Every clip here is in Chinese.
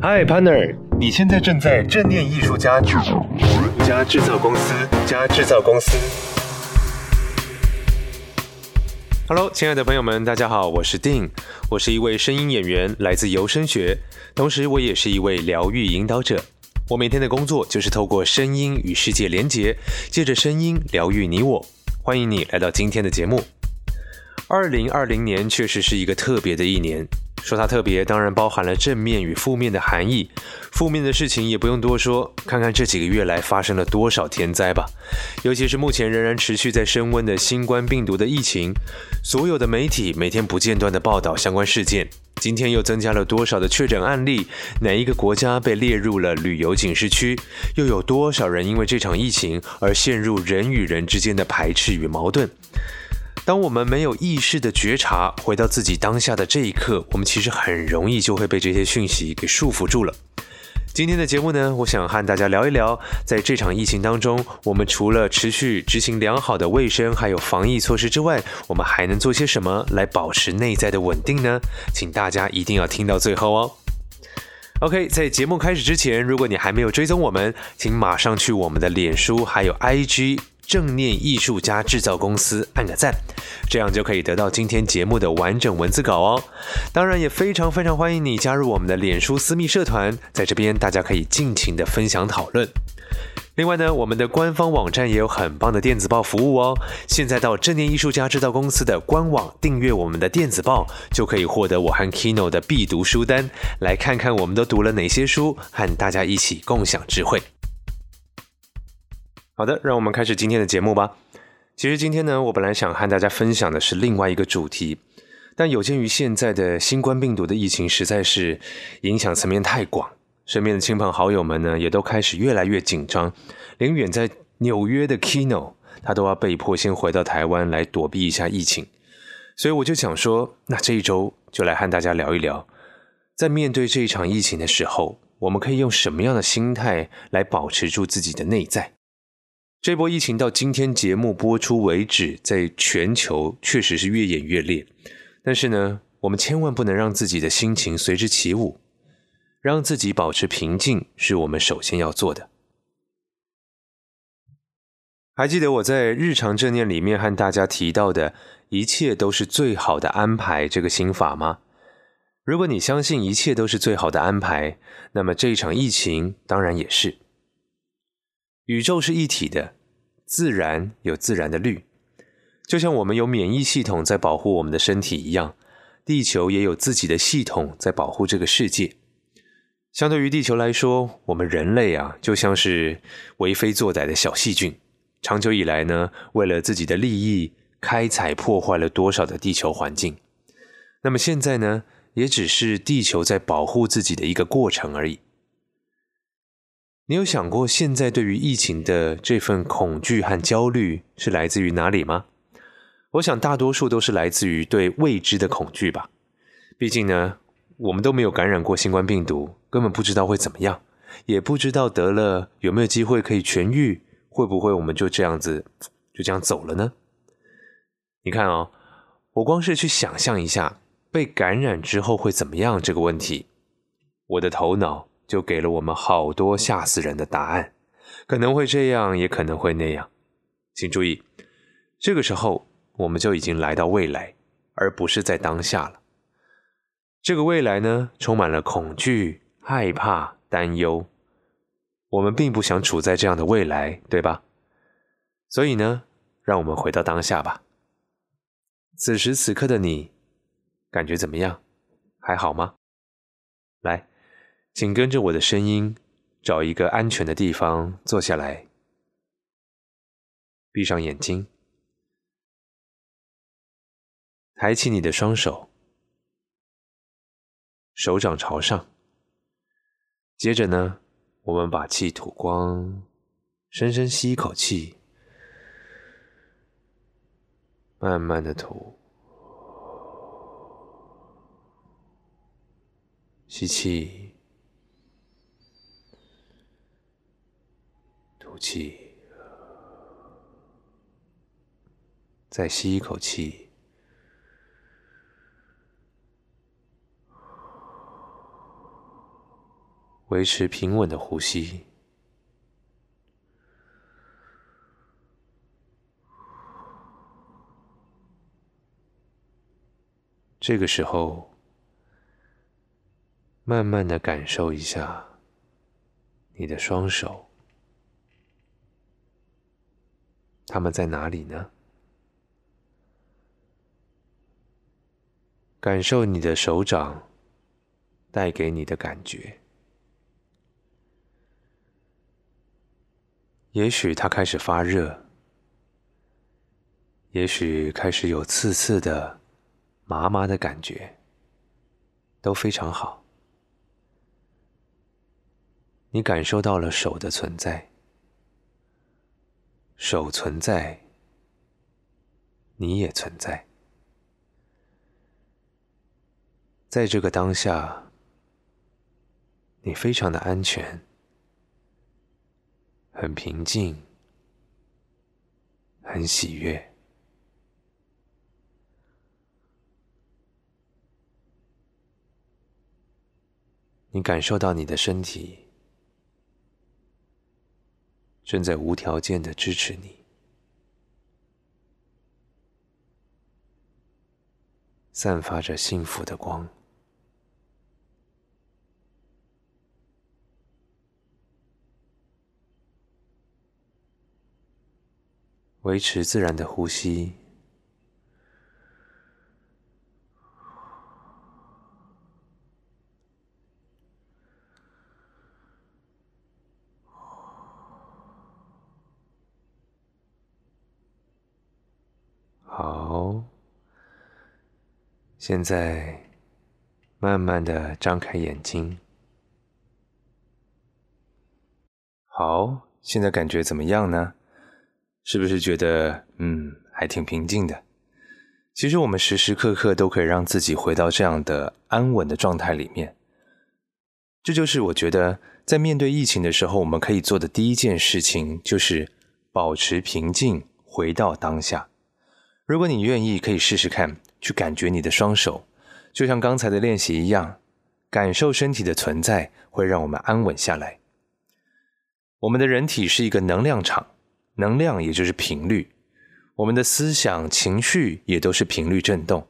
Hi partner，你现在正在正念艺术家加制造公司加制造公司。Hello，亲爱的朋友们，大家好，我是丁，我是一位声音演员，来自游声学，同时我也是一位疗愈引导者。我每天的工作就是透过声音与世界连结，借着声音疗愈你我。欢迎你来到今天的节目。二零二零年确实是一个特别的一年。说它特别，当然包含了正面与负面的含义。负面的事情也不用多说，看看这几个月来发生了多少天灾吧。尤其是目前仍然持续在升温的新冠病毒的疫情，所有的媒体每天不间断的报道相关事件。今天又增加了多少的确诊案例？哪一个国家被列入了旅游警示区？又有多少人因为这场疫情而陷入人与人之间的排斥与矛盾？当我们没有意识的觉察，回到自己当下的这一刻，我们其实很容易就会被这些讯息给束缚住了。今天的节目呢，我想和大家聊一聊，在这场疫情当中，我们除了持续执行良好的卫生还有防疫措施之外，我们还能做些什么来保持内在的稳定呢？请大家一定要听到最后哦。OK，在节目开始之前，如果你还没有追踪我们，请马上去我们的脸书还有 IG。正念艺术家制造公司按个赞，这样就可以得到今天节目的完整文字稿哦。当然，也非常非常欢迎你加入我们的脸书私密社团，在这边大家可以尽情的分享讨论。另外呢，我们的官方网站也有很棒的电子报服务哦。现在到正念艺术家制造公司的官网订阅我们的电子报，就可以获得我和 Kino 的必读书单，来看看我们都读了哪些书，和大家一起共享智慧。好的，让我们开始今天的节目吧。其实今天呢，我本来想和大家分享的是另外一个主题，但有鉴于现在的新冠病毒的疫情实在是影响层面太广，身边的亲朋好友们呢也都开始越来越紧张，连远在纽约的 Kino 他都要被迫先回到台湾来躲避一下疫情。所以我就想说，那这一周就来和大家聊一聊，在面对这一场疫情的时候，我们可以用什么样的心态来保持住自己的内在。这波疫情到今天节目播出为止，在全球确实是越演越烈。但是呢，我们千万不能让自己的心情随之起舞，让自己保持平静是我们首先要做的。还记得我在日常正念里面和大家提到的一切都是最好的安排这个心法吗？如果你相信一切都是最好的安排，那么这一场疫情当然也是。宇宙是一体的，自然有自然的律，就像我们有免疫系统在保护我们的身体一样，地球也有自己的系统在保护这个世界。相对于地球来说，我们人类啊，就像是为非作歹的小细菌，长久以来呢，为了自己的利益，开采破坏了多少的地球环境。那么现在呢，也只是地球在保护自己的一个过程而已。你有想过，现在对于疫情的这份恐惧和焦虑是来自于哪里吗？我想大多数都是来自于对未知的恐惧吧。毕竟呢，我们都没有感染过新冠病毒，根本不知道会怎么样，也不知道得了有没有机会可以痊愈，会不会我们就这样子就这样走了呢？你看哦，我光是去想象一下被感染之后会怎么样这个问题，我的头脑。就给了我们好多吓死人的答案，可能会这样，也可能会那样。请注意，这个时候我们就已经来到未来，而不是在当下了。这个未来呢，充满了恐惧、害怕、担忧。我们并不想处在这样的未来，对吧？所以呢，让我们回到当下吧。此时此刻的你，感觉怎么样？还好吗？来。请跟着我的声音，找一个安全的地方坐下来，闭上眼睛，抬起你的双手，手掌朝上。接着呢，我们把气吐光，深深吸一口气，慢慢的吐，吸气。气，再吸一口气，维持平稳的呼吸。这个时候，慢慢的感受一下你的双手，他们在哪里呢？感受你的手掌带给你的感觉。也许它开始发热，也许开始有刺刺的。麻麻的感觉都非常好，你感受到了手的存在，手存在，你也存在，在这个当下，你非常的安全，很平静，很喜悦。你感受到你的身体正在无条件的支持你，散发着幸福的光，维持自然的呼吸。好，现在慢慢的张开眼睛。好，现在感觉怎么样呢？是不是觉得嗯，还挺平静的？其实我们时时刻刻都可以让自己回到这样的安稳的状态里面。这就是我觉得在面对疫情的时候，我们可以做的第一件事情，就是保持平静，回到当下。如果你愿意，可以试试看，去感觉你的双手，就像刚才的练习一样，感受身体的存在，会让我们安稳下来。我们的人体是一个能量场，能量也就是频率，我们的思想、情绪也都是频率振动。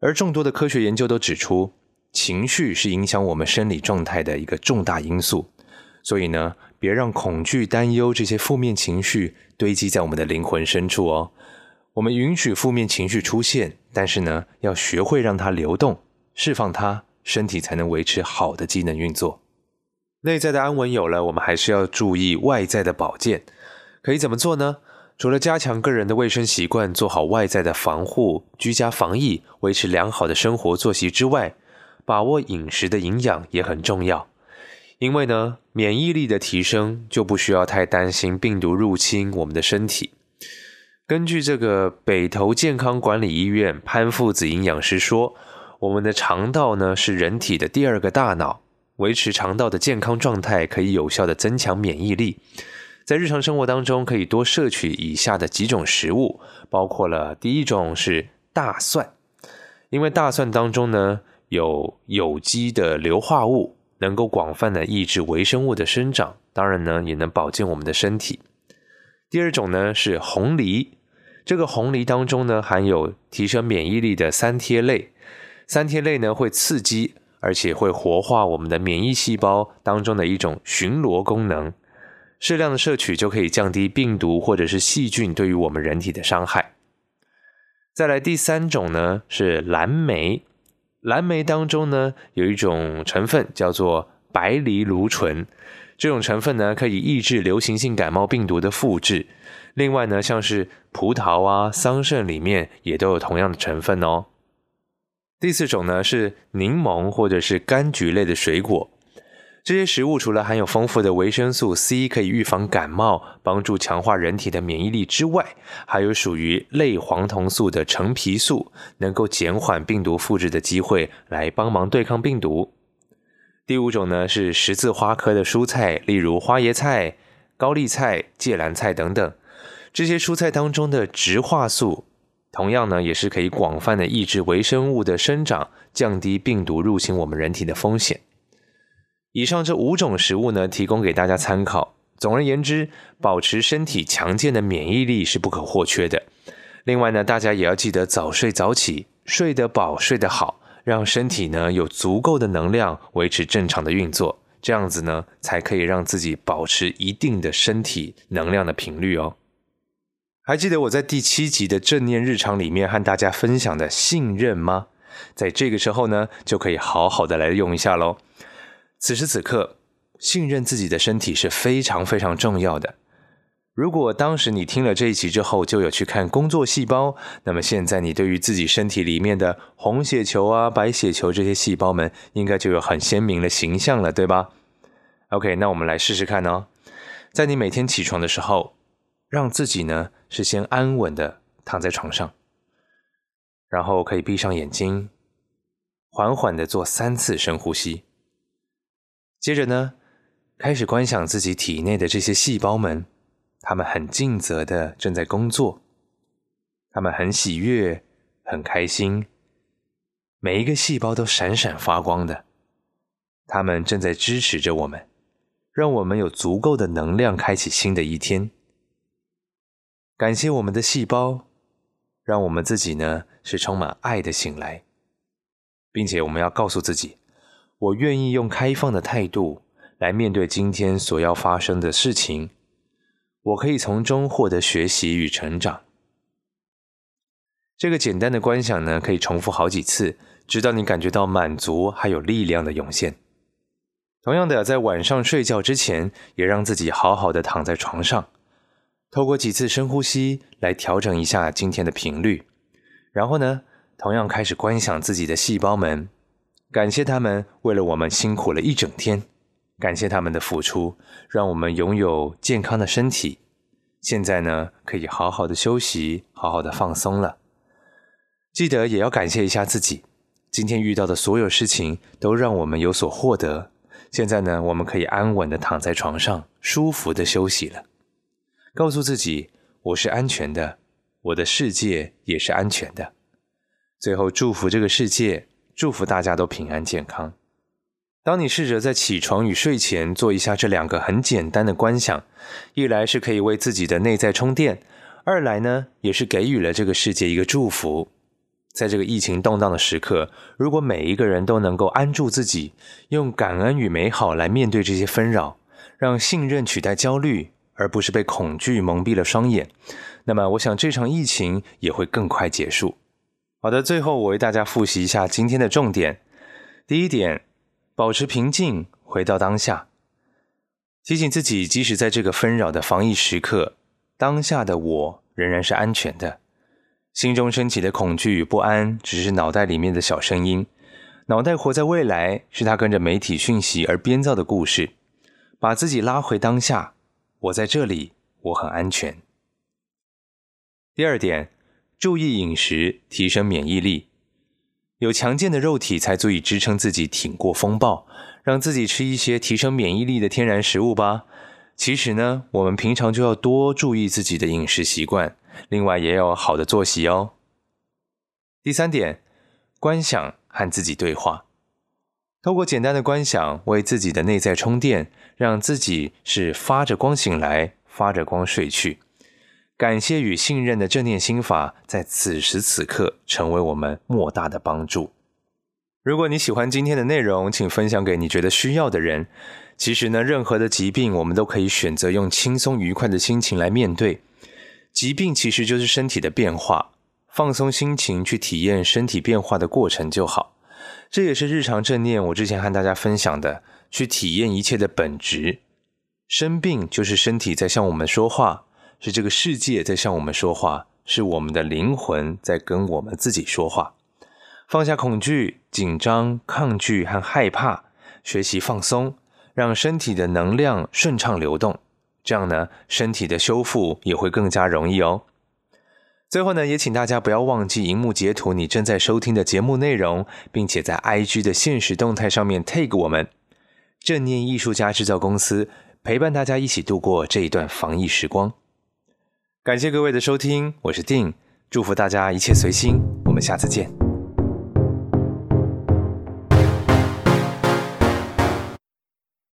而众多的科学研究都指出，情绪是影响我们生理状态的一个重大因素。所以呢，别让恐惧、担忧这些负面情绪堆积在我们的灵魂深处哦。我们允许负面情绪出现，但是呢，要学会让它流动，释放它，身体才能维持好的机能运作。内在的安稳有了，我们还是要注意外在的保健。可以怎么做呢？除了加强个人的卫生习惯，做好外在的防护、居家防疫，维持良好的生活作息之外，把握饮食的营养也很重要。因为呢，免疫力的提升就不需要太担心病毒入侵我们的身体。根据这个北投健康管理医院潘父子营养师说，我们的肠道呢是人体的第二个大脑，维持肠道的健康状态可以有效的增强免疫力。在日常生活当中，可以多摄取以下的几种食物，包括了第一种是大蒜，因为大蒜当中呢有有机的硫化物，能够广泛的抑制微生物的生长，当然呢也能保健我们的身体。第二种呢是红梨。这个红梨当中呢，含有提升免疫力的三萜类，三萜类呢会刺激，而且会活化我们的免疫细胞当中的一种巡逻功能。适量的摄取就可以降低病毒或者是细菌对于我们人体的伤害。再来第三种呢是蓝莓，蓝莓当中呢有一种成分叫做白藜芦醇。这种成分呢，可以抑制流行性感冒病毒的复制。另外呢，像是葡萄啊、桑葚里面也都有同样的成分哦。第四种呢是柠檬或者是柑橘类的水果。这些食物除了含有丰富的维生素 C，可以预防感冒、帮助强化人体的免疫力之外，还有属于类黄酮素的橙皮素，能够减缓病毒复制的机会，来帮忙对抗病毒。第五种呢是十字花科的蔬菜，例如花椰菜、高丽菜、芥蓝菜等等。这些蔬菜当中的植化素，同样呢也是可以广泛的抑制微生物的生长，降低病毒入侵我们人体的风险。以上这五种食物呢，提供给大家参考。总而言之，保持身体强健的免疫力是不可或缺的。另外呢，大家也要记得早睡早起，睡得饱，睡得好，让身体呢有足够的能量维持正常的运作。这样子呢，才可以让自己保持一定的身体能量的频率哦。还记得我在第七集的正念日常里面和大家分享的信任吗？在这个时候呢，就可以好好的来用一下喽。此时此刻，信任自己的身体是非常非常重要的。如果当时你听了这一集之后就有去看工作细胞，那么现在你对于自己身体里面的红血球啊、白血球这些细胞们，应该就有很鲜明的形象了，对吧？OK，那我们来试试看哦。在你每天起床的时候，让自己呢是先安稳的躺在床上，然后可以闭上眼睛，缓缓的做三次深呼吸。接着呢，开始观想自己体内的这些细胞们。他们很尽责的正在工作，他们很喜悦，很开心，每一个细胞都闪闪发光的。他们正在支持着我们，让我们有足够的能量开启新的一天。感谢我们的细胞，让我们自己呢是充满爱的醒来，并且我们要告诉自己：我愿意用开放的态度来面对今天所要发生的事情。我可以从中获得学习与成长。这个简单的观想呢，可以重复好几次，直到你感觉到满足还有力量的涌现。同样的，在晚上睡觉之前，也让自己好好的躺在床上，透过几次深呼吸来调整一下今天的频率。然后呢，同样开始观想自己的细胞们，感谢他们为了我们辛苦了一整天。感谢他们的付出，让我们拥有健康的身体。现在呢，可以好好的休息，好好的放松了。记得也要感谢一下自己，今天遇到的所有事情都让我们有所获得。现在呢，我们可以安稳的躺在床上，舒服的休息了。告诉自己，我是安全的，我的世界也是安全的。最后，祝福这个世界，祝福大家都平安健康。当你试着在起床与睡前做一下这两个很简单的观想，一来是可以为自己的内在充电，二来呢也是给予了这个世界一个祝福。在这个疫情动荡的时刻，如果每一个人都能够安住自己，用感恩与美好来面对这些纷扰，让信任取代焦虑，而不是被恐惧蒙蔽了双眼，那么我想这场疫情也会更快结束。好的，最后我为大家复习一下今天的重点。第一点。保持平静，回到当下，提醒自己，即使在这个纷扰的防疫时刻，当下的我仍然是安全的。心中升起的恐惧与不安，只是脑袋里面的小声音。脑袋活在未来，是他跟着媒体讯息而编造的故事。把自己拉回当下，我在这里，我很安全。第二点，注意饮食，提升免疫力。有强健的肉体才足以支撑自己挺过风暴，让自己吃一些提升免疫力的天然食物吧。其实呢，我们平常就要多注意自己的饮食习惯，另外也要好的作息哦。第三点，观想和自己对话，透过简单的观想为自己的内在充电，让自己是发着光醒来，发着光睡去。感谢与信任的正念心法，在此时此刻成为我们莫大的帮助。如果你喜欢今天的内容，请分享给你觉得需要的人。其实呢，任何的疾病，我们都可以选择用轻松愉快的心情来面对。疾病其实就是身体的变化，放松心情去体验身体变化的过程就好。这也是日常正念我之前和大家分享的，去体验一切的本质。生病就是身体在向我们说话。是这个世界在向我们说话，是我们的灵魂在跟我们自己说话。放下恐惧、紧张、抗拒和害怕，学习放松，让身体的能量顺畅流动。这样呢，身体的修复也会更加容易哦。最后呢，也请大家不要忘记荧幕截图你正在收听的节目内容，并且在 IG 的现实动态上面 tag 我们正念艺术家制造公司，陪伴大家一起度过这一段防疫时光。感谢各位的收听，我是定，祝福大家一切随心，我们下次见。